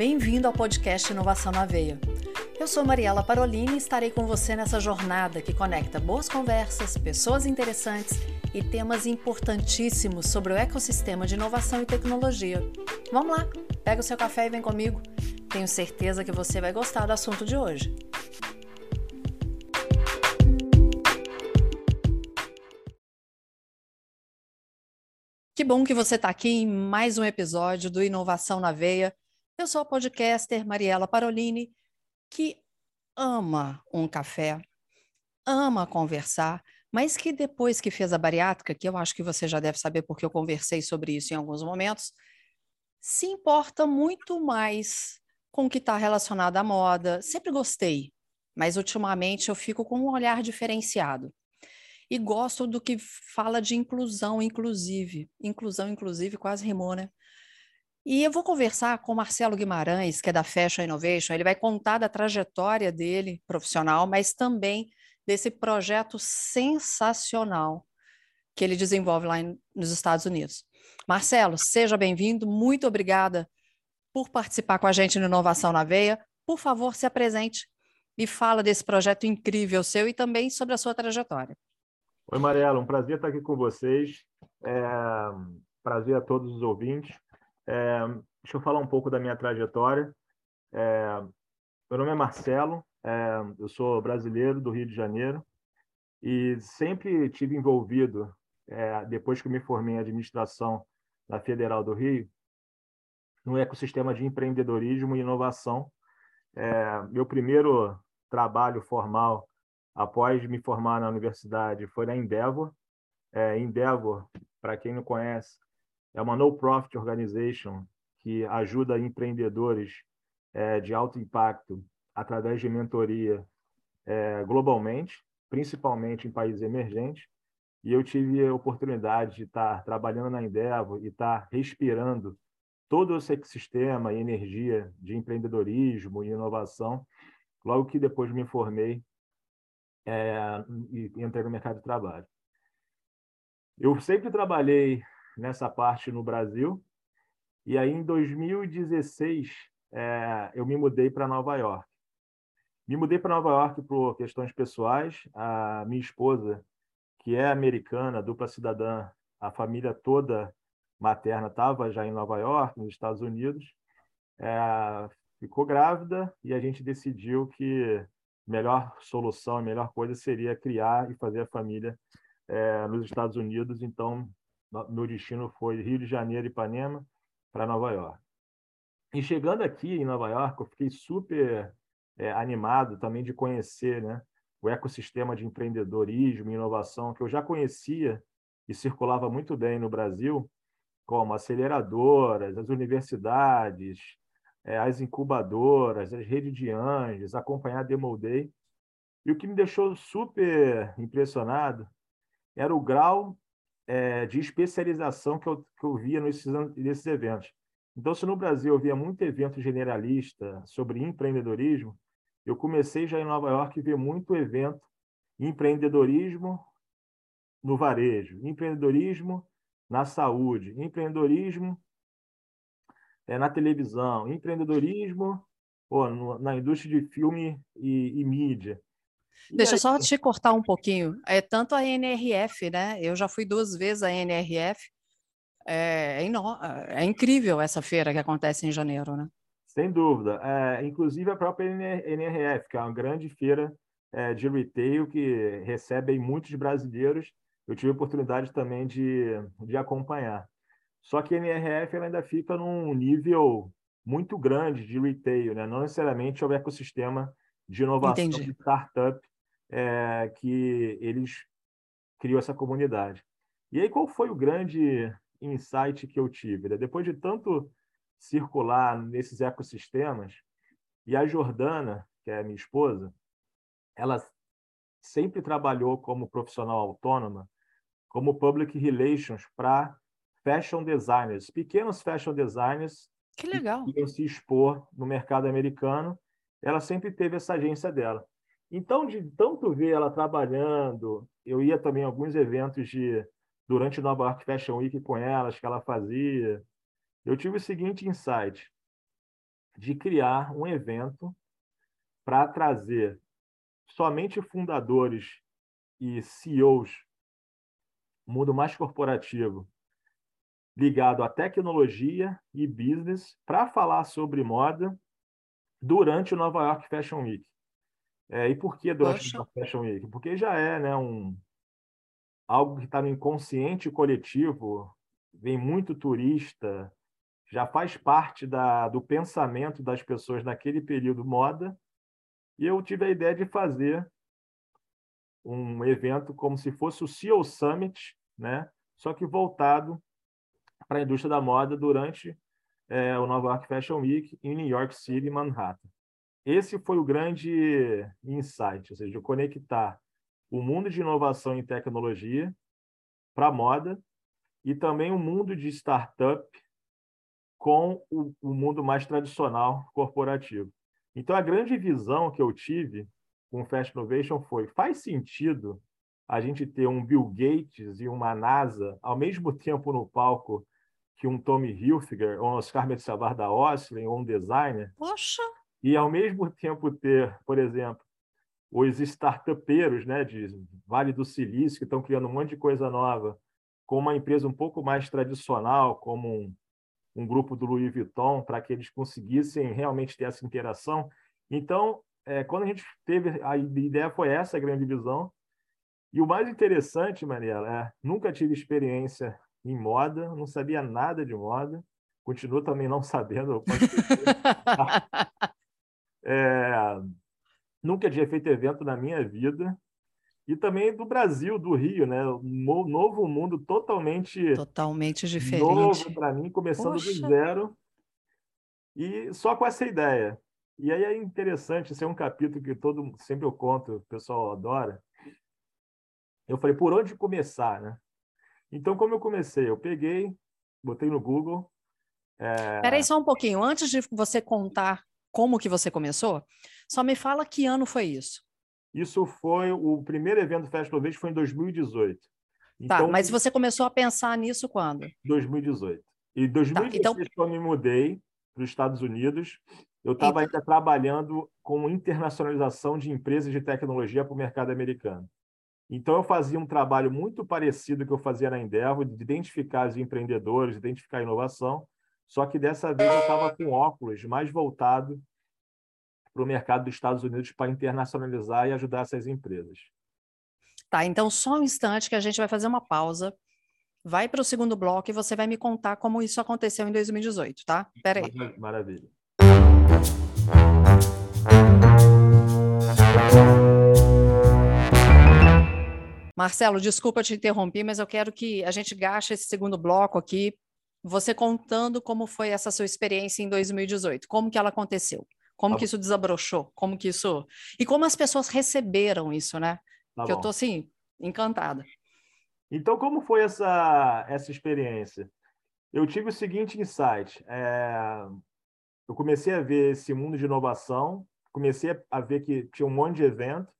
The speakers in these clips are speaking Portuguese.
Bem-vindo ao podcast Inovação na Veia. Eu sou Mariela Parolini e estarei com você nessa jornada que conecta boas conversas, pessoas interessantes e temas importantíssimos sobre o ecossistema de inovação e tecnologia. Vamos lá, pega o seu café e vem comigo. Tenho certeza que você vai gostar do assunto de hoje. Que bom que você está aqui em mais um episódio do Inovação na Veia. Eu sou a podcaster Mariela Parolini, que ama um café, ama conversar, mas que depois que fez a bariátrica, que eu acho que você já deve saber porque eu conversei sobre isso em alguns momentos, se importa muito mais com o que está relacionado à moda. Sempre gostei, mas ultimamente eu fico com um olhar diferenciado. E gosto do que fala de inclusão, inclusive. Inclusão, inclusive, quase rimou, né? E eu vou conversar com o Marcelo Guimarães, que é da Fashion Innovation. Ele vai contar da trajetória dele profissional, mas também desse projeto sensacional que ele desenvolve lá em, nos Estados Unidos. Marcelo, seja bem-vindo. Muito obrigada por participar com a gente no Inovação na Veia. Por favor, se apresente e fala desse projeto incrível seu e também sobre a sua trajetória. Oi, Mariela, um prazer estar aqui com vocês. É... Prazer a todos os ouvintes. É, deixa eu falar um pouco da minha trajetória. É, meu nome é Marcelo, é, eu sou brasileiro do Rio de Janeiro e sempre tive envolvido, é, depois que me formei em administração na Federal do Rio, no ecossistema de empreendedorismo e inovação. É, meu primeiro trabalho formal após me formar na universidade foi na Endeavor. É, Endeavor, para quem não conhece, é uma no-profit organization que ajuda empreendedores é, de alto impacto através de mentoria é, globalmente, principalmente em países emergentes. E eu tive a oportunidade de estar trabalhando na Endeavor e estar respirando todo esse ecossistema e energia de empreendedorismo e inovação, logo que depois me formei é, e entrei no mercado de trabalho. Eu sempre trabalhei nessa parte no Brasil. E aí, em 2016, é, eu me mudei para Nova York. Me mudei para Nova York por questões pessoais. A minha esposa, que é americana, dupla cidadã, a família toda materna estava já em Nova York, nos Estados Unidos. É, ficou grávida e a gente decidiu que melhor solução, a melhor coisa seria criar e fazer a família é, nos Estados Unidos. Então, meu destino foi Rio de Janeiro, Ipanema, para Nova York. E chegando aqui em Nova York, eu fiquei super é, animado também de conhecer né, o ecossistema de empreendedorismo e inovação que eu já conhecia e circulava muito bem no Brasil, como aceleradoras, as universidades, é, as incubadoras, as redes de anjos, acompanhar a Demo Day. E o que me deixou super impressionado era o grau é, de especialização que eu, que eu via nesses, nesses eventos. Então, se no Brasil eu via muito evento generalista sobre empreendedorismo, eu comecei já em Nova York a ver muito evento empreendedorismo no varejo, empreendedorismo na saúde, empreendedorismo é, na televisão, empreendedorismo pô, no, na indústria de filme e, e mídia. Deixa eu só te cortar um pouquinho. É tanto a NRF, né? Eu já fui duas vezes à NRF. É, é, é incrível essa feira que acontece em janeiro, né? Sem dúvida. É, inclusive a própria NRF, que é uma grande feira é, de retail que recebe muitos brasileiros. Eu tive a oportunidade também de, de acompanhar. Só que a NRF ainda fica num nível muito grande de retail, né? não necessariamente o ecossistema de inovação Entendi. de startup é, que eles criou essa comunidade. E aí, qual foi o grande insight que eu tive? Né? Depois de tanto circular nesses ecossistemas, e a Jordana, que é a minha esposa, ela sempre trabalhou como profissional autônoma, como public relations para fashion designers, pequenos fashion designers que legal. que iam se expor no mercado americano. Ela sempre teve essa agência dela. Então, de tanto ver ela trabalhando, eu ia também a alguns eventos de durante o Nova York Fashion Week com elas, que ela fazia. Eu tive o seguinte insight. de criar um evento para trazer somente fundadores e CEOs, mundo mais corporativo, ligado à tecnologia e business, para falar sobre moda durante o Nova York Fashion Week. É, e por que durante Poxa. o Nova York Fashion Week? Porque já é né, um, algo que está no inconsciente coletivo, vem muito turista, já faz parte da, do pensamento das pessoas naquele período moda, e eu tive a ideia de fazer um evento como se fosse o CEO Summit, né? só que voltado para a indústria da moda durante é, o Nova York Fashion Week em New York City, Manhattan. Esse foi o grande insight, ou seja, conectar o mundo de inovação e tecnologia para moda e também o mundo de startup com o, o mundo mais tradicional corporativo. Então, a grande visão que eu tive com o Fast Innovation foi: faz sentido a gente ter um Bill Gates e uma NASA ao mesmo tempo no palco que um Tommy Hilfiger, ou um Oscar Metzabar da Oslin, ou um designer? Poxa! E ao mesmo tempo ter, por exemplo, os startupeiros né, de Vale do Silício, que estão criando um monte de coisa nova, com uma empresa um pouco mais tradicional, como um, um grupo do Louis Vuitton, para que eles conseguissem realmente ter essa interação. Então, é, quando a gente teve, a ideia foi essa, a grande visão. E o mais interessante, Mariela, é, nunca tive experiência em moda, não sabia nada de moda, continuo também não sabendo. é, nunca tinha feito evento na minha vida. E também do Brasil, do Rio, né? Um novo mundo totalmente totalmente diferente. Novo para mim, começando Poxa. do zero. E só com essa ideia. E aí é interessante, esse é um capítulo que todo sempre eu conto, o pessoal adora. Eu falei, por onde começar, né? Então, como eu comecei? Eu peguei, botei no Google. É... Peraí só um pouquinho. Antes de você contar como que você começou, só me fala que ano foi isso. Isso foi o primeiro evento do Festival Verde foi em 2018. Tá, então, tá, mas você começou a pensar nisso quando? 2018. E 2016, tá, então... quando eu me mudei para os Estados Unidos, eu estava então... ainda trabalhando com internacionalização de empresas de tecnologia para o mercado americano. Então, eu fazia um trabalho muito parecido que eu fazia na Endeavor, de identificar os empreendedores, identificar a inovação, só que dessa vez eu estava com óculos mais voltado para o mercado dos Estados Unidos para internacionalizar e ajudar essas empresas. Tá, então só um instante que a gente vai fazer uma pausa. Vai para o segundo bloco e você vai me contar como isso aconteceu em 2018, tá? Espera aí. Maravilha. Marcelo, desculpa te interromper, mas eu quero que a gente gaste esse segundo bloco aqui, você contando como foi essa sua experiência em 2018, como que ela aconteceu, como tá que isso desabrochou, como que isso e como as pessoas receberam isso, né? Tá que bom. eu tô assim encantada. Então, como foi essa essa experiência? Eu tive o seguinte insight: é... eu comecei a ver esse mundo de inovação, comecei a ver que tinha um monte de evento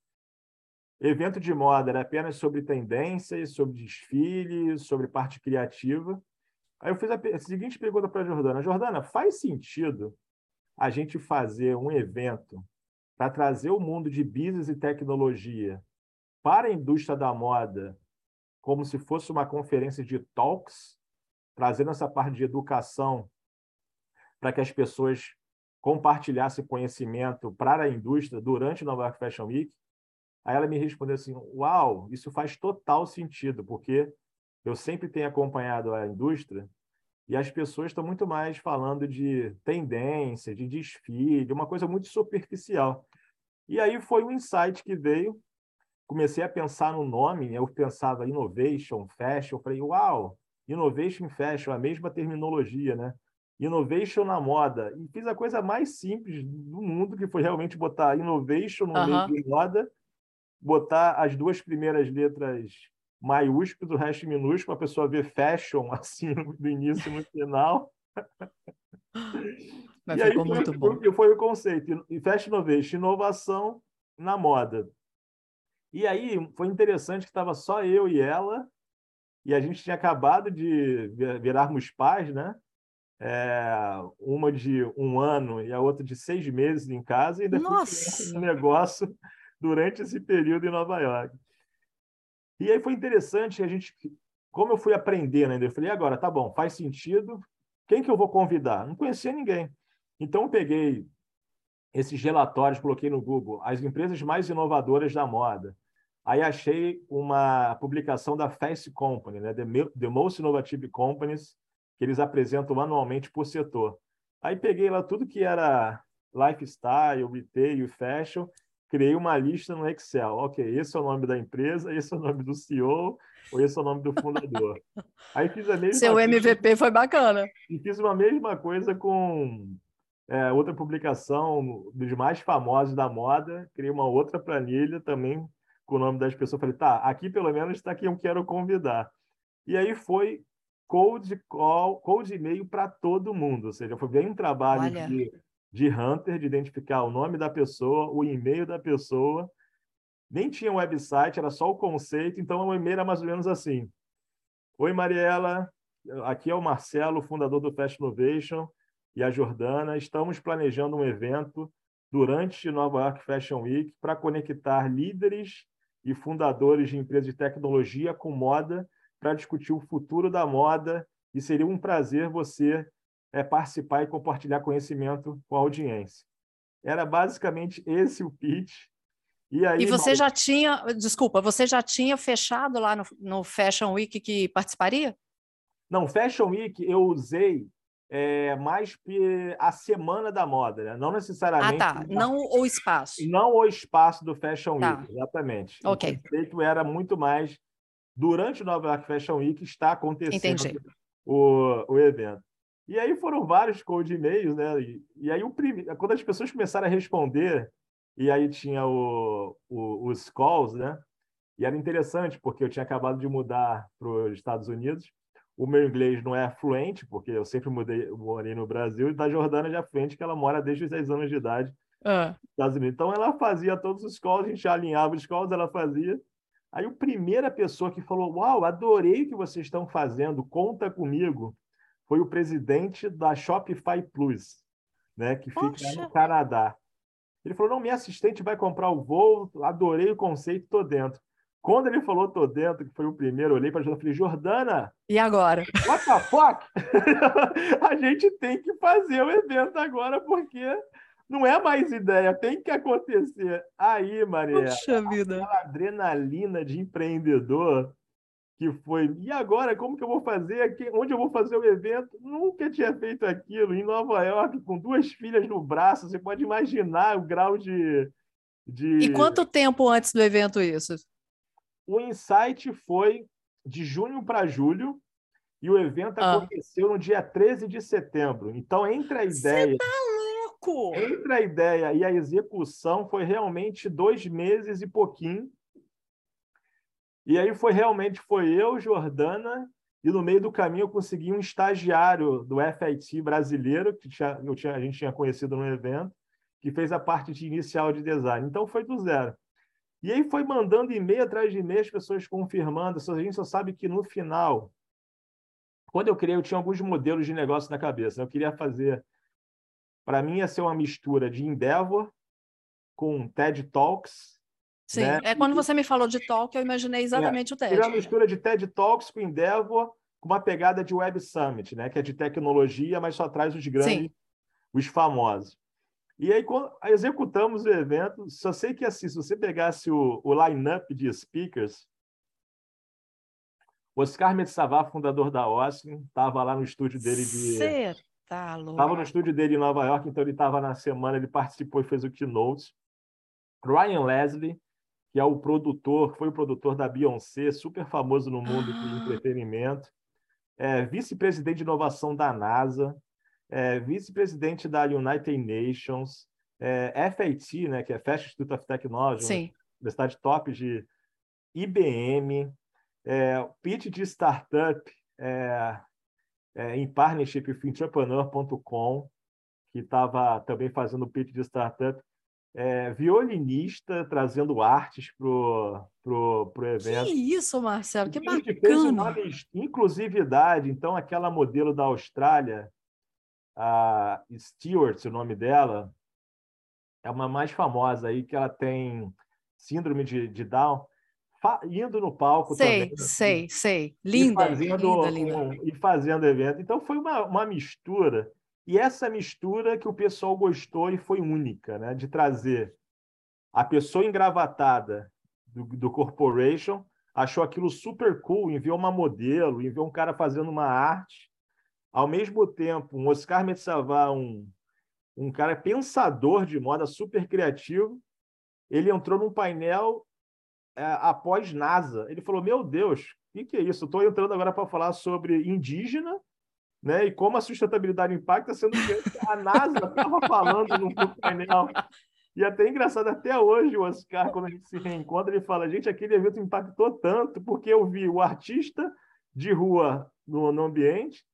Evento de moda era apenas sobre tendências, sobre desfile, sobre parte criativa. Aí eu fiz a, seguinte pergunta para a Jordana: Jordana, faz sentido a gente fazer um evento para trazer o mundo de business e tecnologia para a indústria da moda, como se fosse uma conferência de talks, trazendo essa parte de educação para que as pessoas compartilhassem conhecimento para a indústria durante o Nova York Fashion Week. Aí ela me respondeu assim: Uau, isso faz total sentido, porque eu sempre tenho acompanhado a indústria e as pessoas estão muito mais falando de tendência, de desfile, uma coisa muito superficial. E aí foi um insight que veio. Comecei a pensar no nome, eu pensava innovation, fashion, eu falei, uau, innovation fashion, a mesma terminologia, né? Innovation na moda. E fiz a coisa mais simples do mundo, que foi realmente botar innovation no meio de moda botar as duas primeiras letras maiúsculas, o resto minúsculo, a pessoa ver fashion assim do início no final. Mas e ficou aí foi, muito bom. Foi, foi o conceito. E Fashion Innovation, inovação na moda. E aí foi interessante que estava só eu e ela, e a gente tinha acabado de virarmos pais, né? é, uma de um ano e a outra de seis meses em casa, e Nossa. um negócio durante esse período em Nova York. E aí foi interessante a gente, como eu fui aprendendo ainda, eu falei, agora, tá bom, faz sentido, quem que eu vou convidar? Não conhecia ninguém. Então eu peguei esses relatórios, coloquei no Google, as empresas mais inovadoras da moda. Aí achei uma publicação da Fast Company, né? The, The Most Innovative Companies, que eles apresentam anualmente por setor. Aí peguei lá tudo que era lifestyle, retail, fashion, criei uma lista no Excel. Ok, esse é o nome da empresa, esse é o nome do CEO, ou esse é o nome do fundador. Aí fiz a mesma Seu coisa, MVP foi bacana. E fiz uma mesma coisa com é, outra publicação dos mais famosos da moda, criei uma outra planilha também com o nome das pessoas. Falei, tá, aqui pelo menos está quem eu quero convidar. E aí foi cold call, cold e-mail para todo mundo, ou seja, foi bem um trabalho de, de hunter, de identificar o nome da pessoa, o e-mail da pessoa. Nem tinha um website, era só o conceito, então o e-mail era mais ou menos assim. Oi, Mariela, aqui é o Marcelo, fundador do Fast Innovation, e a Jordana. Estamos planejando um evento durante Nova York Fashion Week para conectar líderes e fundadores de empresas de tecnologia com moda para discutir o futuro da moda e seria um prazer você é, participar e compartilhar conhecimento com a audiência. Era basicamente esse o pitch. E, aí, e você já tinha, desculpa, você já tinha fechado lá no, no Fashion Week que participaria? Não, Fashion Week eu usei é, mais a semana da moda, né? não necessariamente. Ah, tá. Não o espaço. Não o espaço do Fashion tá. Week, exatamente. Ok. O conceito era muito mais durante o Nova York Fashion Week está acontecendo o, o evento. E aí foram vários cold e-mails, né? E, e aí o prim... quando as pessoas começaram a responder, e aí tinha o, o, os calls, né? E era interessante, porque eu tinha acabado de mudar para os Estados Unidos. O meu inglês não é fluente, porque eu sempre mudei, morei no Brasil, e da Jordana já fluente, que ela mora desde os 10 anos de idade ah. nos Estados Unidos. Então ela fazia todos os calls, a gente alinhava os calls, ela fazia. Aí a primeira pessoa que falou: Uau, adorei o que vocês estão fazendo, conta comigo, foi o presidente da Shopify Plus, né, que fica Poxa. no Canadá. Ele falou: Não, minha assistente vai comprar o voo, adorei o conceito, tô dentro. Quando ele falou tô dentro, que foi o primeiro, eu olhei para a Jordana e falei: Jordana. E agora? What the fuck? a gente tem que fazer o evento agora, porque não é mais ideia, tem que acontecer. Aí, Maria, Puxa vida. adrenalina de empreendedor que foi. E agora, como que eu vou fazer aqui? Onde eu vou fazer o evento? Nunca tinha feito aquilo. Em Nova York, com duas filhas no braço, você pode imaginar o grau de. de... E quanto tempo antes do evento isso? O insight foi de junho para julho. E o evento ah. aconteceu no dia 13 de setembro. Então, entre a ideia. Você tá louco! Entre a ideia e a execução foi realmente dois meses e pouquinho. E aí foi realmente foi eu, Jordana, e no meio do caminho eu consegui um estagiário do FIT brasileiro, que tinha, tinha, a gente tinha conhecido no evento, que fez a parte de inicial de design. Então foi do zero. E aí foi mandando e-mail atrás de e-mail, as pessoas confirmando. A gente só sabe que no final, quando eu criei, eu tinha alguns modelos de negócio na cabeça. Eu queria fazer para mim ia ser uma mistura de Endeavor com TED Talks. Sim, né? é quando você me falou de talk, eu imaginei exatamente é, o TED. Era uma mistura de TED Talks com Endeavor, com uma pegada de Web Summit, né? que é de tecnologia, mas só traz os grandes, Sim. os famosos. E aí, quando executamos o evento, só sei que assim, se você pegasse o, o line-up de speakers, Oscar Metsavar, fundador da Austin, estava lá no estúdio dele de, Certo. Tá louco. Estava no estúdio dele em Nova York, então ele estava na semana, ele participou e fez o keynote. Ryan Leslie, que é o produtor, foi o produtor da Beyoncé, super famoso no mundo ah. de entretenimento. É, vice-presidente de inovação da NASA, é, vice-presidente da United Nations, é, FIT, né, que é Fast Institute of Technology, Sim. universidade top de IBM, é, pitch de startup, é, é, em partnership com entrepreneur.com, que estava também fazendo pitch de startup, é, violinista trazendo artes para o evento. Que isso, Marcelo, que bacana! Fez uma inclusividade, então aquela modelo da Austrália, a Stewart, o nome dela, é uma mais famosa aí, que ela tem síndrome de, de Down, indo no palco sei, também. Sei, sei, sei. Linda, e fazendo, linda, linda. Um, e fazendo evento. Então foi uma, uma mistura, e essa mistura que o pessoal gostou e foi única, né? De trazer a pessoa engravatada do, do Corporation, achou aquilo super cool, enviou uma modelo, enviou um cara fazendo uma arte. Ao mesmo tempo, um Oscar Metsavá, um, um cara pensador de moda, super criativo, ele entrou num painel é, após NASA. Ele falou: Meu Deus, o que, que é isso? Estou entrando agora para falar sobre indígena né, e como a sustentabilidade impacta, sendo que a NASA estava falando no painel. E até engraçado, até hoje, o Oscar, quando a gente se reencontra, ele fala: gente, aquele evento impactou tanto, porque eu vi o artista de rua no, no ambiente.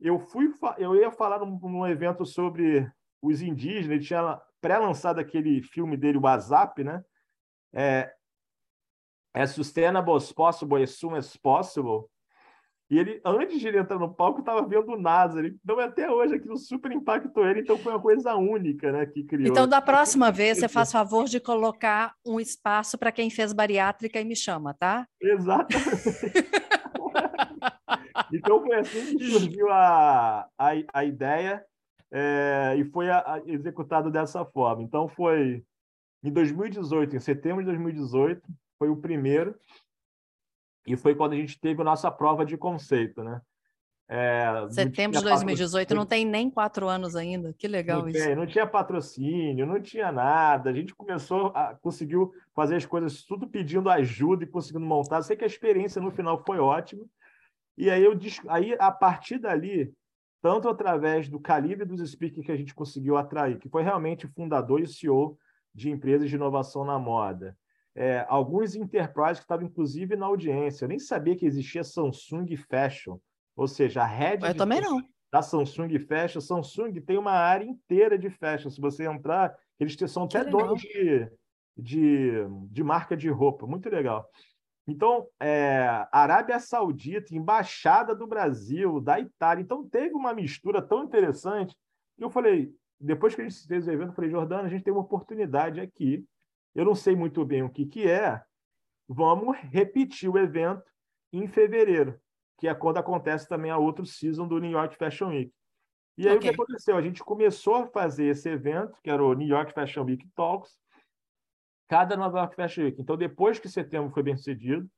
Eu fui, eu ia falar num, num evento sobre os indígenas, ele tinha pré-lançado aquele filme dele, o WhatsApp, né? É, é Sustainable as Possible as Soon as Possible. E ele, antes de ele entrar no palco, estava vendo o NASA. Então, até hoje, aquilo super impactou ele. Então, foi uma coisa única né, que criou. Então, da próxima vez, você faz favor de colocar um espaço para quem fez bariátrica e me chama, tá? Exatamente. então, foi assim que surgiu a, a, a ideia é, e foi a, a, executado dessa forma. Então, foi em 2018, em setembro de 2018, foi o primeiro, e foi quando a gente teve a nossa prova de conceito, né? É, Setembro de 2018, não tem nem quatro anos ainda. Que legal não isso. Tem, não tinha patrocínio, não tinha nada. A gente começou, a, conseguiu fazer as coisas tudo pedindo ajuda e conseguindo montar. Sei que a experiência no final foi ótima. E aí, eu, aí a partir dali, tanto através do calibre dos speakers que a gente conseguiu atrair, que foi realmente fundador e CEO de empresas de inovação na moda. É, alguns enterprises que estavam, inclusive, na audiência. Eu nem sabia que existia Samsung Fashion, ou seja, a rede Eu também não. da Samsung Fashion. Samsung tem uma área inteira de fashion. Se você entrar, eles são até donos de, de, de marca de roupa. Muito legal. Então, é, Arábia Saudita, embaixada do Brasil, da Itália. Então, teve uma mistura tão interessante que eu falei, depois que a gente fez o evento, eu falei, Jordana, a gente tem uma oportunidade aqui. Eu não sei muito bem o que, que é. Vamos repetir o evento em fevereiro, que é quando acontece também a outro season do New York Fashion Week. E aí okay. o que aconteceu? A gente começou a fazer esse evento, que era o New York Fashion Week Talks, cada Nova York Fashion Week. Então, depois que setembro foi bem sucedido,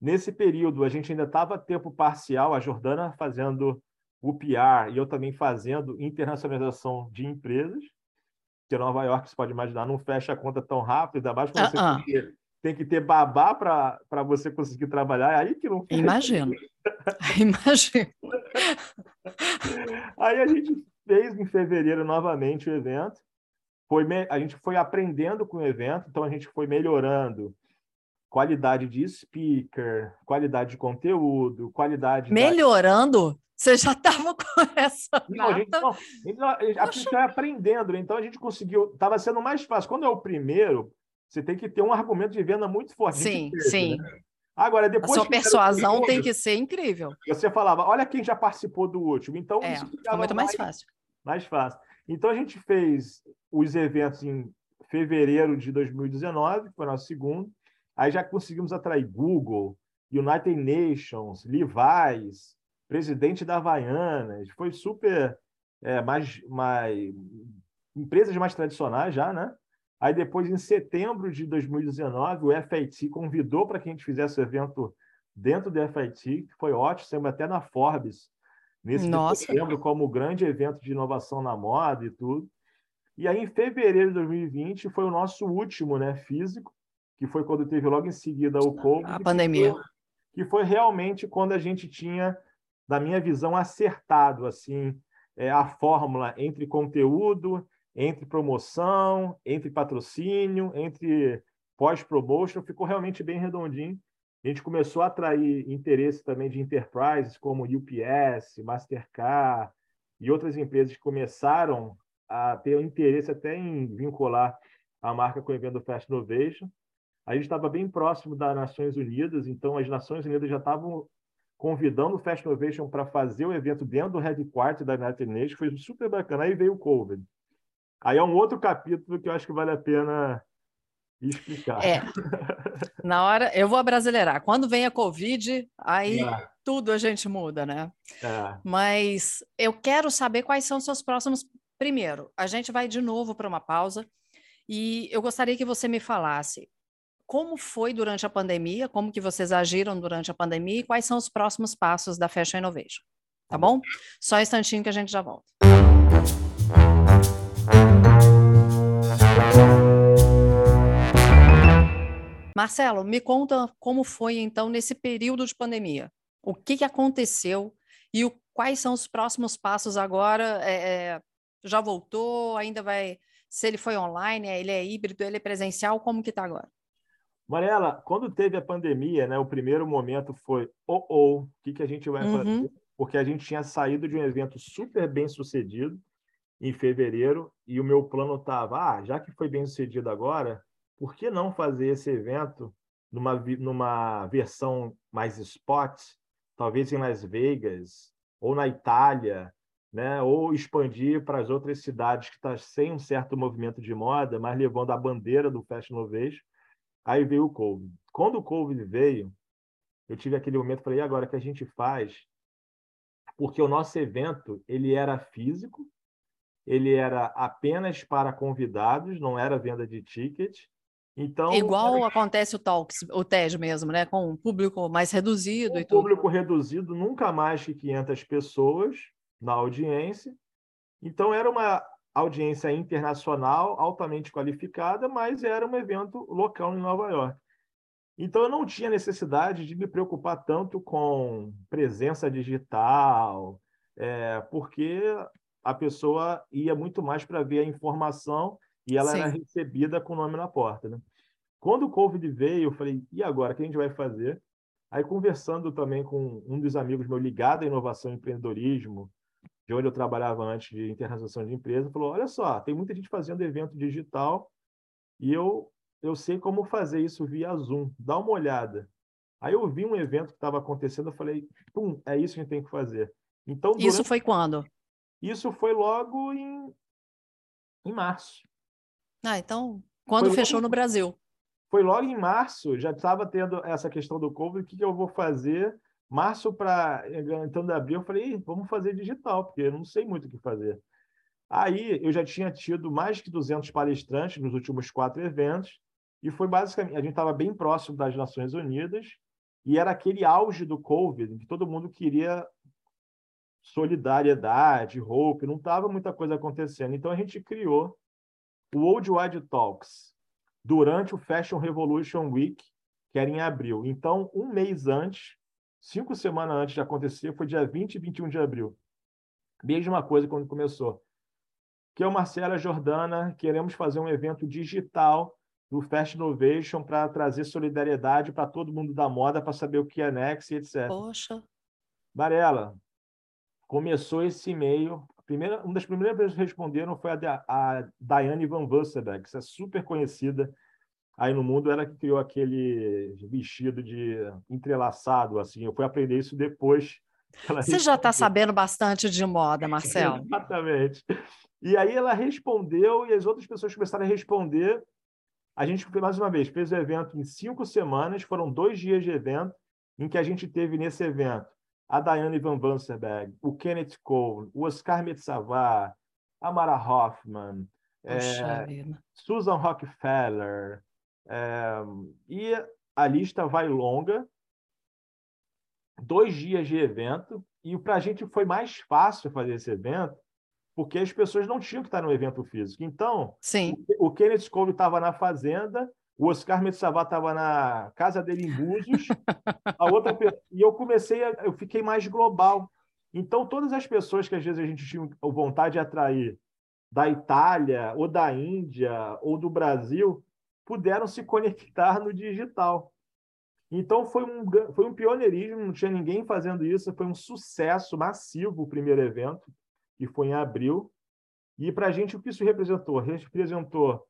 nesse período a gente ainda estava tempo parcial, a Jordana fazendo o PR e eu também fazendo internacionalização de empresas, que Nova York, você pode imaginar, não fecha a conta tão rápido, ainda mais quando uh -uh. você tem que, tem que ter babá para você conseguir trabalhar, é aí que não fecha. Imagino. Imagino. aí a gente fez em fevereiro novamente o evento, foi a gente foi aprendendo com o evento, então a gente foi melhorando qualidade de speaker, qualidade de conteúdo, qualidade. Melhorando? Da... Você já estava com essa. Não, a gente, não, a gente foi aprendendo, então a gente conseguiu. Estava sendo mais fácil. Quando é o primeiro, você tem que ter um argumento de venda muito forte. Sim, teve, sim. Né? Agora, depois. A sua persuasão tem que ser incrível. Você falava, olha quem já participou do último. Então, é, isso ficava muito mais, mais fácil. Mais fácil. Então, a gente fez os eventos em fevereiro de 2019, foi nosso segundo. Aí já conseguimos atrair Google, United Nations, Levi's, presidente da Havaianas. Foi super é, mais, mais empresas mais tradicionais já, né? Aí depois, em setembro de 2019, o FIT convidou para que a gente fizesse o evento dentro do FIT, que foi ótimo, sempre até na Forbes, nesse setembro, como grande evento de inovação na moda e tudo. E aí, em fevereiro de 2020, foi o nosso último né, físico, que foi quando teve logo em seguida o COVID. A pandemia. Que foi, que foi realmente quando a gente tinha, na minha visão, acertado assim é, a fórmula entre conteúdo, entre promoção, entre patrocínio, entre pós-promotion, ficou realmente bem redondinho. A gente começou a atrair interesse também de enterprises como UPS, Mastercard e outras empresas que começaram a ter interesse até em vincular a marca com o evento Fast Innovation. A gente estava bem próximo das Nações Unidas, então as Nações Unidas já estavam convidando o Fast Innovation para fazer o evento dentro do headquarter da United Nations, foi super bacana. Aí veio o COVID. Aí é um outro capítulo que eu acho que vale a pena explicar. É. Na hora, eu vou abrasileirar. Quando vem a Covid, aí é. tudo a gente muda, né? É. Mas eu quero saber quais são os seus próximos. Primeiro, a gente vai de novo para uma pausa e eu gostaria que você me falasse como foi durante a pandemia, como que vocês agiram durante a pandemia e quais são os próximos passos da Fashion Innovation. Tá bom? Só um instantinho que a gente já volta. Marcelo, me conta como foi então nesse período de pandemia. O que, que aconteceu e o, quais são os próximos passos agora? É, é, já voltou? Ainda vai? Se ele foi online, ele é híbrido, ele é presencial? Como que está agora? Mariela, quando teve a pandemia, né, o primeiro momento foi, oh, oh, o que, que a gente vai uhum. fazer? Porque a gente tinha saído de um evento super bem sucedido em fevereiro e o meu plano estava, ah, já que foi bem sucedido agora, por que não fazer esse evento numa, numa versão mais spot, talvez em Las Vegas ou na Itália, né? ou expandir para as outras cidades que estão tá sem um certo movimento de moda, mas levando a bandeira do Fashion Innovation Aí veio o Covid. Quando o Covid veio, eu tive aquele momento, falei, e agora que a gente faz? Porque o nosso evento, ele era físico, ele era apenas para convidados, não era venda de ticket. Então, Igual era... acontece o Talks, o TED mesmo, né? Com um público mais reduzido um e tudo. Público reduzido, nunca mais que 500 pessoas na audiência. Então, era uma audiência internacional altamente qualificada, mas era um evento local em Nova York. Então eu não tinha necessidade de me preocupar tanto com presença digital, é, porque a pessoa ia muito mais para ver a informação e ela Sim. era recebida com o nome na porta. Né? Quando o Covid veio, eu falei, e agora, o que a gente vai fazer? Aí, conversando também com um dos amigos meu ligado à inovação e empreendedorismo, de onde eu trabalhava antes de internacionalização de empresa, falou: olha só, tem muita gente fazendo evento digital e eu eu sei como fazer isso via Zoom. Dá uma olhada. Aí eu vi um evento que estava acontecendo, eu falei, pum, é isso que a gente tem que fazer. Então durante... isso foi quando? Isso foi logo em em março. Ah, então quando foi fechou logo... no Brasil? Foi logo em março, já estava tendo essa questão do Covid, o que, que eu vou fazer? Março para então de abril, eu falei, vamos fazer digital, porque eu não sei muito o que fazer. Aí eu já tinha tido mais que 200 palestrantes nos últimos quatro eventos, e foi basicamente, a gente estava bem próximo das Nações Unidas, e era aquele auge do Covid, que todo mundo queria solidariedade, hope, não estava muita coisa acontecendo. Então a gente criou o Worldwide Talks durante o Fashion Revolution Week, que era em abril. Então, um mês antes, cinco semanas antes de acontecer, foi dia 20 e 21 de abril. Mesma coisa quando começou. Que é o Marcela Jordana, queremos fazer um evento digital do Fast Innovation para trazer solidariedade para todo mundo da moda, para saber o que é Next, etc. Poxa. Varela, começou esse e-mail. Primeira, uma das primeiras pessoas que responderam foi a, a Diane Van Wussenberg, que é super conhecida aí no mundo ela que criou aquele vestido de entrelaçado, assim. Eu fui aprender isso depois. Você já está sabendo bastante de moda, Marcelo. Exatamente. E aí ela respondeu e as outras pessoas começaram a responder. A gente, mais uma vez, fez o evento em cinco semanas, foram dois dias de evento, em que a gente teve nesse evento a Diane Van Vansenberg, o Kenneth Cole, o Oscar Metsavar, a Mara Hoffman, é, Susan Rockefeller, é, e a lista vai longa, dois dias de evento, e para a gente foi mais fácil fazer esse evento, porque as pessoas não tinham que estar no evento físico. Então, Sim. o, o Kenneth Cole estava na fazenda, o Oscar Metsavar estava na casa dele em Búzios, a outra e eu comecei, a, eu fiquei mais global. Então, todas as pessoas que às vezes a gente tinha vontade de atrair da Itália, ou da Índia, ou do Brasil, puderam se conectar no digital. Então foi um, foi um pioneirismo, não tinha ninguém fazendo isso, foi um sucesso massivo o primeiro evento, que foi em abril. E para a gente, o que isso representou? Representou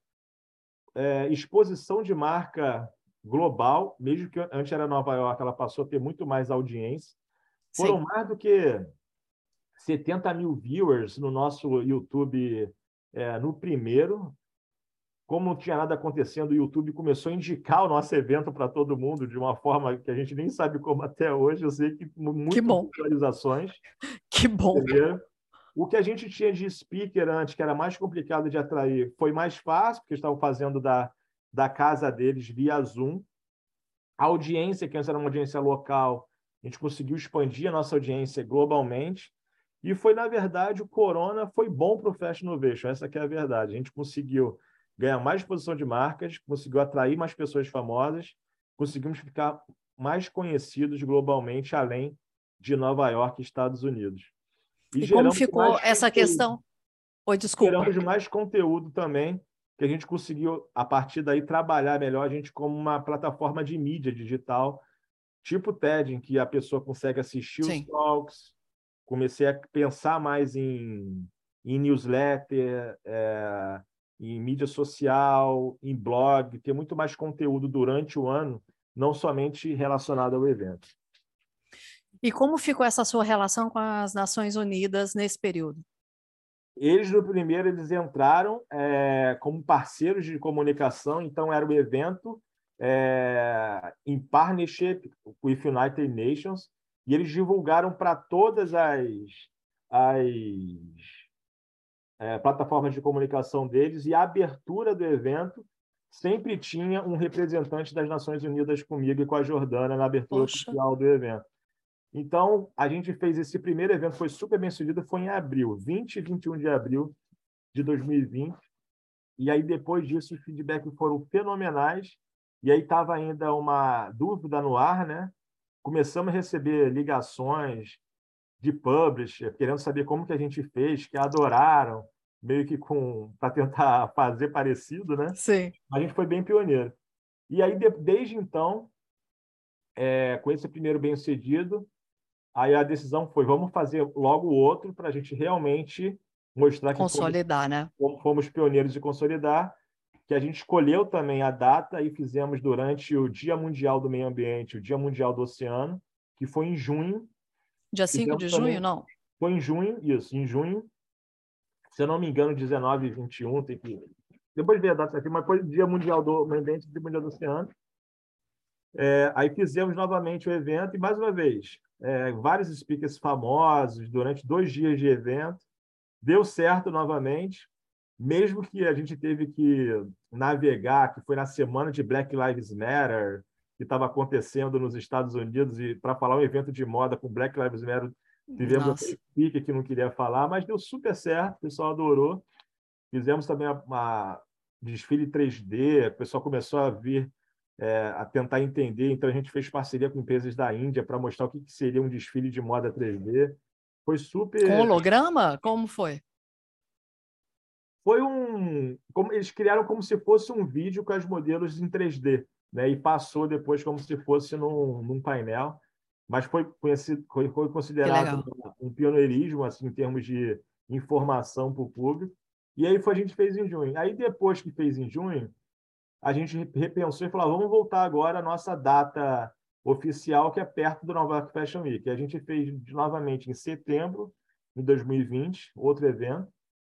é, exposição de marca global, mesmo que antes era Nova York, ela passou a ter muito mais audiência. Foram Sim. mais do que 70 mil viewers no nosso YouTube é, no primeiro. Como não tinha nada acontecendo, o YouTube começou a indicar o nosso evento para todo mundo de uma forma que a gente nem sabe como até hoje. Eu sei que muitas que visualizações. Que bom! Entendeu? O que a gente tinha de speaker antes, que era mais complicado de atrair, foi mais fácil, porque estavam fazendo da, da casa deles via Zoom. A audiência, que antes era uma audiência local, a gente conseguiu expandir a nossa audiência globalmente. E foi, na verdade, o Corona foi bom para o Fast Innovation, essa que é a verdade. A gente conseguiu ganhar mais exposição de marcas, conseguiu atrair mais pessoas famosas, conseguimos ficar mais conhecidos globalmente, além de Nova York e Estados Unidos. E, e como ficou essa conteúdo. questão? Oi, desculpa. Geramos mais conteúdo também, que a gente conseguiu, a partir daí, trabalhar melhor a gente como uma plataforma de mídia digital, tipo TED, em que a pessoa consegue assistir Sim. os talks. Comecei a pensar mais em, em newsletter, é, em mídia social, em blog, ter muito mais conteúdo durante o ano, não somente relacionado ao evento. E como ficou essa sua relação com as Nações Unidas nesse período? Eles, no primeiro, eles entraram é, como parceiros de comunicação, então era o evento é, em partnership with United Nations, e eles divulgaram para todas as, as é, plataformas de comunicação deles, e a abertura do evento sempre tinha um representante das Nações Unidas comigo e com a Jordânia na abertura Poxa. oficial do evento. Então, a gente fez esse primeiro evento, foi super bem sucedido, foi em abril, 20 e 21 de abril de 2020. E aí, depois disso, os feedbacks foram fenomenais. E aí estava ainda uma dúvida no ar, né? Começamos a receber ligações de publisher, querendo saber como que a gente fez, que adoraram, meio que com para tentar fazer parecido, né? Sim. A gente foi bem pioneiro. E aí, de, desde então, é, com esse primeiro bem-sucedido, Aí a decisão foi: vamos fazer logo o outro para a gente realmente mostrar que consolidar, fomos, né? fomos pioneiros de consolidar. Que a gente escolheu também a data e fizemos durante o Dia Mundial do Meio Ambiente, o Dia Mundial do Oceano, que foi em junho. Dia 5 de junho, não? Foi em junho, isso, em junho. Se eu não me engano, 19 e 21, tem que. Depois ver a data aqui, mas foi Dia Mundial do Meio Ambiente e Dia Mundial do Oceano. É, aí fizemos novamente o evento e, mais uma vez, é, vários speakers famosos durante dois dias de evento. Deu certo novamente, mesmo que a gente teve que navegar, que foi na semana de Black Lives Matter, que estava acontecendo nos Estados Unidos, e para falar um evento de moda com Black Lives Matter, tivemos Nossa. um speaker que não queria falar, mas deu super certo, o pessoal adorou. Fizemos também uma desfile 3D, o pessoal começou a vir é, a tentar entender. Então, a gente fez parceria com empresas da Índia para mostrar o que, que seria um desfile de moda 3D. Foi super. Com holograma? Como foi? Foi um. Como, eles criaram como se fosse um vídeo com as modelos em 3D, né? E passou depois como se fosse num, num painel. Mas foi, conhecido, foi, foi considerado um, um pioneirismo assim, em termos de informação para o público. E aí foi, a gente fez em junho. Aí depois que fez em junho, a gente repensou e falou: vamos voltar agora à nossa data oficial, que é perto do Nova York Fashion Week. A gente fez novamente em setembro de 2020, outro evento,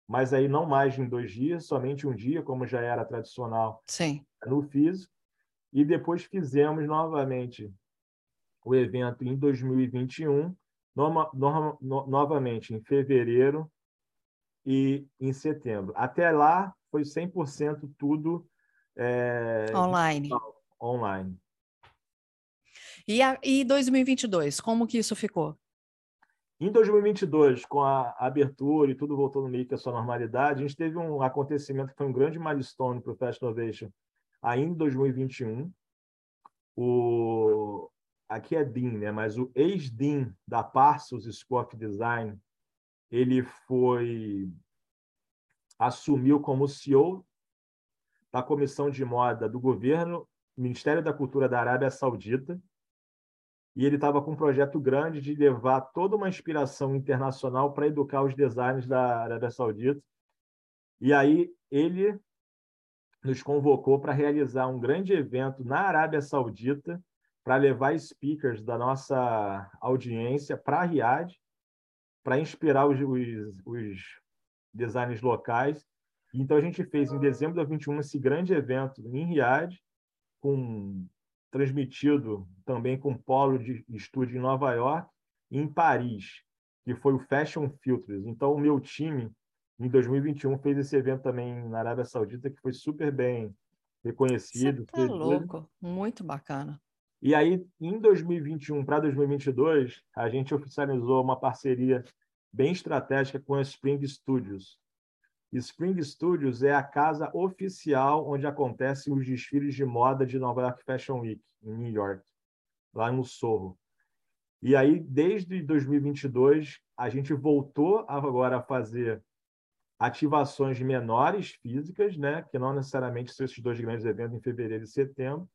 mas aí não mais em dois dias, somente um dia, como já era tradicional Sim. no físico. E depois fizemos novamente o evento em 2021, no, no, no, novamente em fevereiro e em setembro. Até lá foi 100% tudo é, online. Online. E, a, e 2022, como que isso ficou? Em 2022, com a abertura e tudo voltou no meio que a sua normalidade, a gente teve um acontecimento que foi um grande milestone para o Fast Innovation ainda em 2021. O, aqui é Dean, né? mas o ex-Dean da Parsons School of Design, ele foi assumiu como CEO da Comissão de Moda do Governo, Ministério da Cultura da Arábia Saudita, e ele estava com um projeto grande de levar toda uma inspiração internacional para educar os designers da Arábia Saudita. E aí ele nos convocou para realizar um grande evento na Arábia Saudita, para levar speakers da nossa audiência para Riad, para inspirar os, os, os designers locais. Então, a gente fez em dezembro de 2021 esse grande evento em Riad, com transmitido também com polo de estúdio em Nova York e em Paris, que foi o Fashion Filters. Então, o meu time, em 2021, fez esse evento também na Arábia Saudita, que foi super bem reconhecido. Você tá louco, muito bacana. E aí, em 2021 para 2022, a gente oficializou uma parceria bem estratégica com a Spring Studios. Spring Studios é a casa oficial onde acontecem os desfiles de moda de Nova York Fashion Week, em New York, lá no Sorro. E aí, desde 2022, a gente voltou agora a fazer ativações menores físicas, né, que não necessariamente são esses dois grandes eventos em fevereiro e setembro.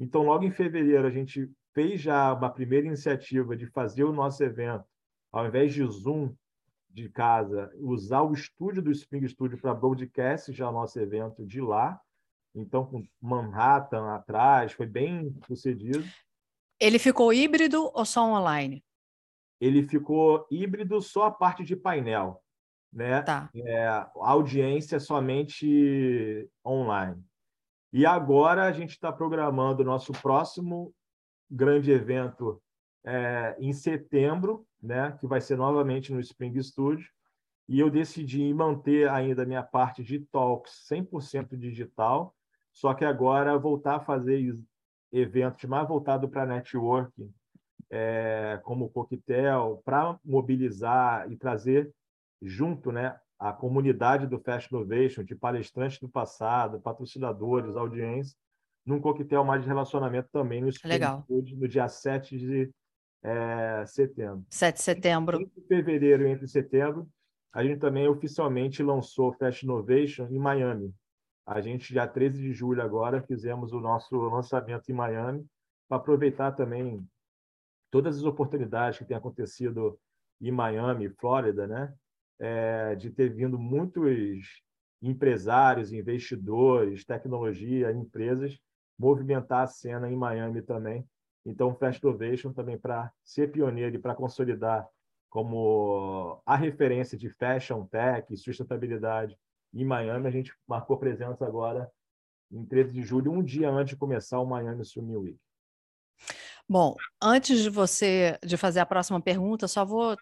Então, logo em fevereiro, a gente fez já uma primeira iniciativa de fazer o nosso evento, ao invés de Zoom de casa, usar o estúdio do Spring Studio para broadcast já o nosso evento de lá. Então, com Manhattan atrás, foi bem sucedido. Ele ficou híbrido ou só online? Ele ficou híbrido só a parte de painel né? Tá. É, audiência somente online. E agora a gente está programando o nosso próximo grande evento é, em setembro, né? Que vai ser novamente no Spring Studio. E eu decidi manter ainda a minha parte de talks 100% digital, só que agora voltar a fazer eventos mais voltados para networking, é, como o coquetel, para mobilizar e trazer junto né, a comunidade do Fast Innovation, de palestrantes do passado, patrocinadores, audiência, num coquetel mais de relacionamento também no Legal. Food, no dia 7 de é, setembro. 7 de setembro. Entre fevereiro e entre setembro, a gente também oficialmente lançou o Fast Innovation em Miami. A gente, dia 13 de julho agora, fizemos o nosso lançamento em Miami, para aproveitar também todas as oportunidades que têm acontecido em Miami, Flórida, né? É, de ter vindo muitos empresários, investidores, tecnologia, empresas movimentar a cena em Miami também. Então, Fast Innovation também para ser pioneiro e para consolidar como a referência de fashion, tech sustentabilidade em Miami, a gente marcou presença agora em 13 de julho, um dia antes de começar o Miami Swim Week. Bom, antes de você de fazer a próxima pergunta, só vou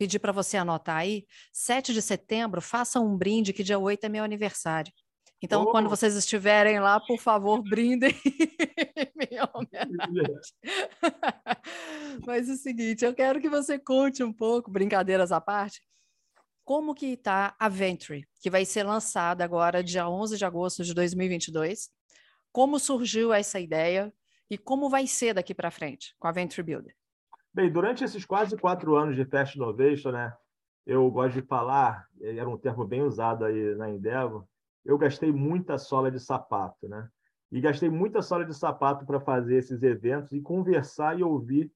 pedir para você anotar aí, 7 de setembro, faça um brinde, que dia 8 é meu aniversário. Então, oh. quando vocês estiverem lá, por favor, brindem Mas é o seguinte, eu quero que você conte um pouco, brincadeiras à parte, como que está a Venture, que vai ser lançada agora dia 11 de agosto de 2022. Como surgiu essa ideia e como vai ser daqui para frente com a Venture Builder? Bem, durante esses quase quatro anos de Fast Innovation, né, eu gosto de falar, era um termo bem usado aí na Endeavor, eu gastei muita sola de sapato, né? E gastei muita sola de sapato para fazer esses eventos e conversar e ouvir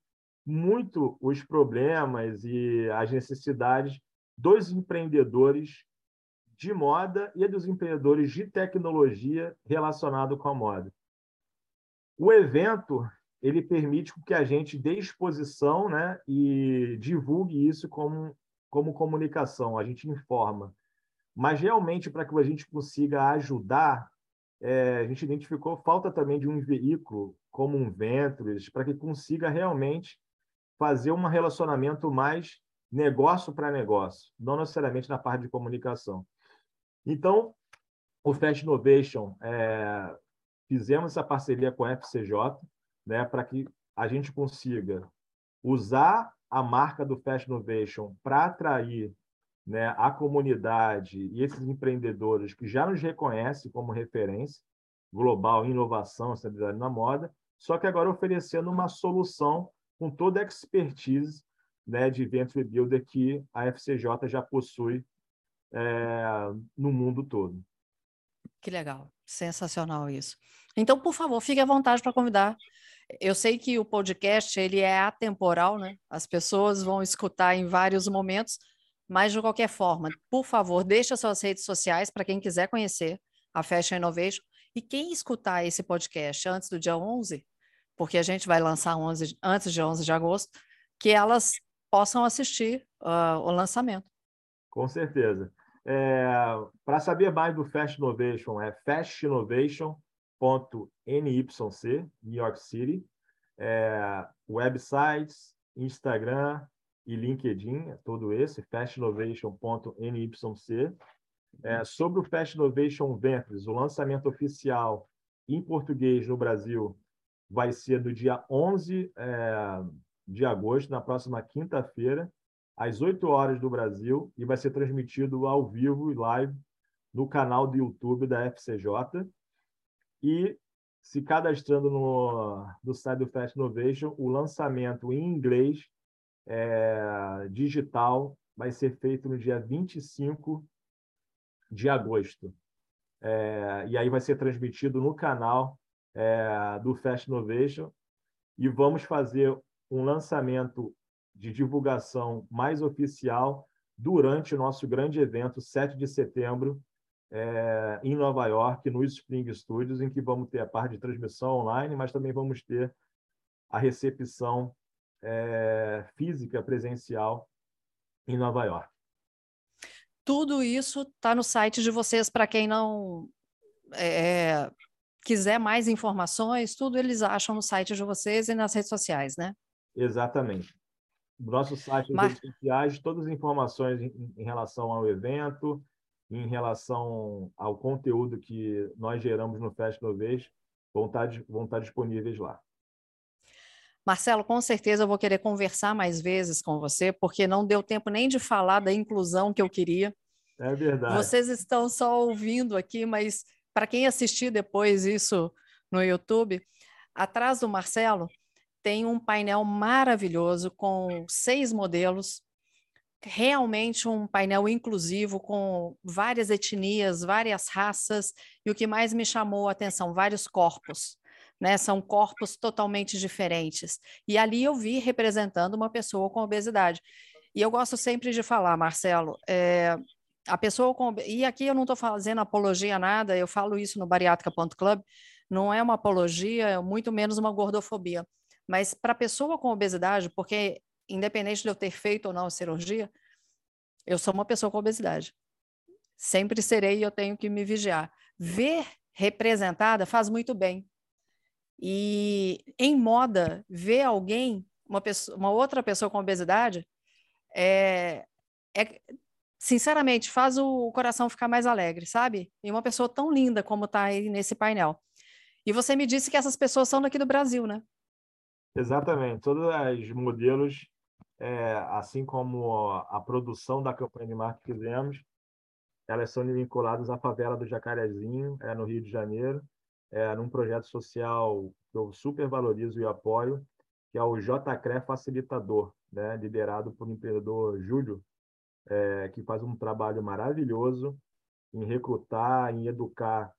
muito os problemas e as necessidades dos empreendedores de moda e dos empreendedores de tecnologia relacionado com a moda. O evento ele permite que a gente dê exposição né, e divulgue isso como, como comunicação, a gente informa. Mas, realmente, para que a gente consiga ajudar, é, a gente identificou falta também de um veículo como um Ventures, para que consiga realmente fazer um relacionamento mais negócio para negócio, não necessariamente na parte de comunicação. Então, o Fast Innovation, é, fizemos essa parceria com a FCJ, né, para que a gente consiga usar a marca do Fast Innovation para atrair né, a comunidade e esses empreendedores que já nos reconhecem como referência global em inovação, estabilidade na moda, só que agora oferecendo uma solução com toda a expertise né, de Venture Builder que a FCJ já possui é, no mundo todo. Que legal, sensacional isso. Então, por favor, fique à vontade para convidar eu sei que o podcast ele é atemporal, né? As pessoas vão escutar em vários momentos, mas de qualquer forma, por favor, deixe suas redes sociais para quem quiser conhecer a Fashion Innovation. E quem escutar esse podcast antes do dia 11, porque a gente vai lançar 11, antes de 11 de agosto, que elas possam assistir uh, o lançamento. Com certeza. É, Para saber mais do Fast Innovation, é fastinnovation.nyc, New York City. É, websites, Instagram e LinkedIn, é todo esse, fastinnovation.nyc. É, sobre o Fast Innovation Ventures, o lançamento oficial em português no Brasil vai ser no dia 11 é, de agosto, na próxima quinta-feira, às 8 horas do Brasil, e vai ser transmitido ao vivo e live no canal do YouTube da FCJ. E se cadastrando no, no site do Fast Innovation, o lançamento em inglês é, digital vai ser feito no dia 25 de agosto. É, e aí vai ser transmitido no canal é, do Fast Innovation e vamos fazer um lançamento de divulgação mais oficial durante o nosso grande evento, 7 de setembro, é, em Nova York, no Spring Studios, em que vamos ter a parte de transmissão online, mas também vamos ter a recepção é, física, presencial, em Nova York. Tudo isso está no site de vocês, para quem não é, quiser mais informações, tudo eles acham no site de vocês e nas redes sociais, né? Exatamente. No nosso site, nas Mar... redes sociais, todas as informações em, em relação ao evento, em relação ao conteúdo que nós geramos no Fest Innovation, vão estar, vão estar disponíveis lá. Marcelo, com certeza eu vou querer conversar mais vezes com você, porque não deu tempo nem de falar da inclusão que eu queria. É verdade. Vocês estão só ouvindo aqui, mas para quem assistir depois isso no YouTube, atrás do Marcelo tem um painel maravilhoso com seis modelos, realmente um painel inclusivo com várias etnias, várias raças e o que mais me chamou a atenção, vários corpos. Né, são corpos totalmente diferentes. E ali eu vi representando uma pessoa com obesidade. E eu gosto sempre de falar, Marcelo, é, a pessoa com. E aqui eu não estou fazendo apologia a nada, eu falo isso no bariátrica.club, não é uma apologia, é muito menos uma gordofobia. Mas para a pessoa com obesidade, porque independente de eu ter feito ou não a cirurgia, eu sou uma pessoa com obesidade. Sempre serei e eu tenho que me vigiar. Ver representada faz muito bem. E em moda, ver alguém, uma, pessoa, uma outra pessoa com obesidade, é, é, sinceramente, faz o coração ficar mais alegre, sabe? E uma pessoa tão linda como está aí nesse painel. E você me disse que essas pessoas são daqui do Brasil, né? Exatamente. Todos os modelos, é, assim como a produção da campanha de marketing que fizemos, elas são vinculadas à favela do Jacarezinho, é, no Rio de Janeiro, é, num projeto social que eu super valorizo e apoio, que é o JCRE Facilitador, né, liderado por um empreendedor Júlio, é, que faz um trabalho maravilhoso em recrutar, em educar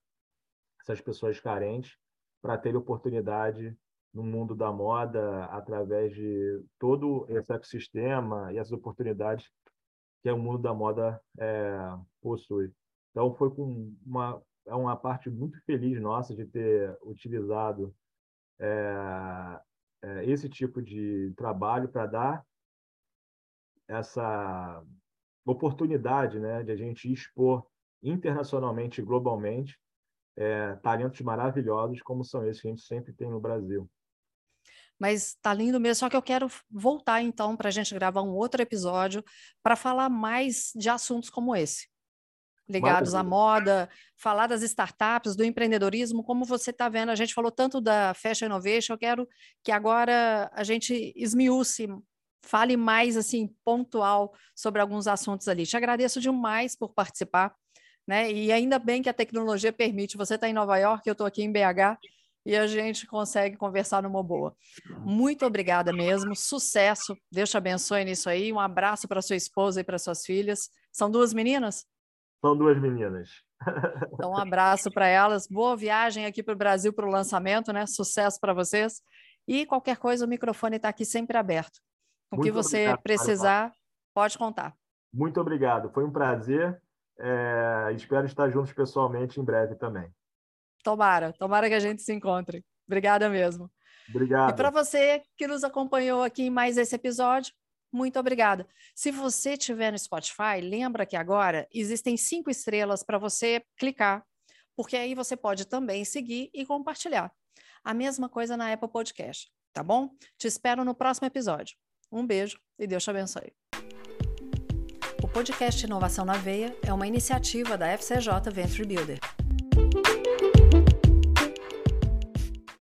essas pessoas carentes para ter oportunidade no mundo da moda através de todo esse ecossistema e as oportunidades que o mundo da moda é, possui. Então foi com uma é uma parte muito feliz nossa de ter utilizado é, é, esse tipo de trabalho para dar essa oportunidade, né, de a gente expor internacionalmente e globalmente é, talentos maravilhosos como são esses que a gente sempre tem no Brasil. Mas tá lindo mesmo, só que eu quero voltar então para a gente gravar um outro episódio para falar mais de assuntos como esse, ligados Maravilha. à moda, falar das startups, do empreendedorismo, como você está vendo, a gente falou tanto da Fashion Innovation, eu quero que agora a gente esmiúce, fale mais assim, pontual sobre alguns assuntos ali. Te agradeço demais por participar, né? E ainda bem que a tecnologia permite. Você está em Nova York, eu estou aqui em BH e a gente consegue conversar numa boa. Muito obrigada mesmo, sucesso, Deus te abençoe nisso aí, um abraço para sua esposa e para suas filhas. São duas meninas? São duas meninas. Então, um abraço para elas, boa viagem aqui para o Brasil para o lançamento, né? Sucesso para vocês. E qualquer coisa, o microfone está aqui sempre aberto. O que você obrigado, precisar, pode contar. Muito obrigado, foi um prazer. É, espero estar juntos pessoalmente em breve também. Tomara, tomara que a gente se encontre. Obrigada mesmo. Obrigado. E para você que nos acompanhou aqui em mais esse episódio, muito obrigada. Se você estiver no Spotify, lembra que agora existem cinco estrelas para você clicar, porque aí você pode também seguir e compartilhar. A mesma coisa na Apple Podcast, tá bom? Te espero no próximo episódio. Um beijo e Deus te abençoe. O podcast Inovação na Veia é uma iniciativa da FCJ Venture Builder.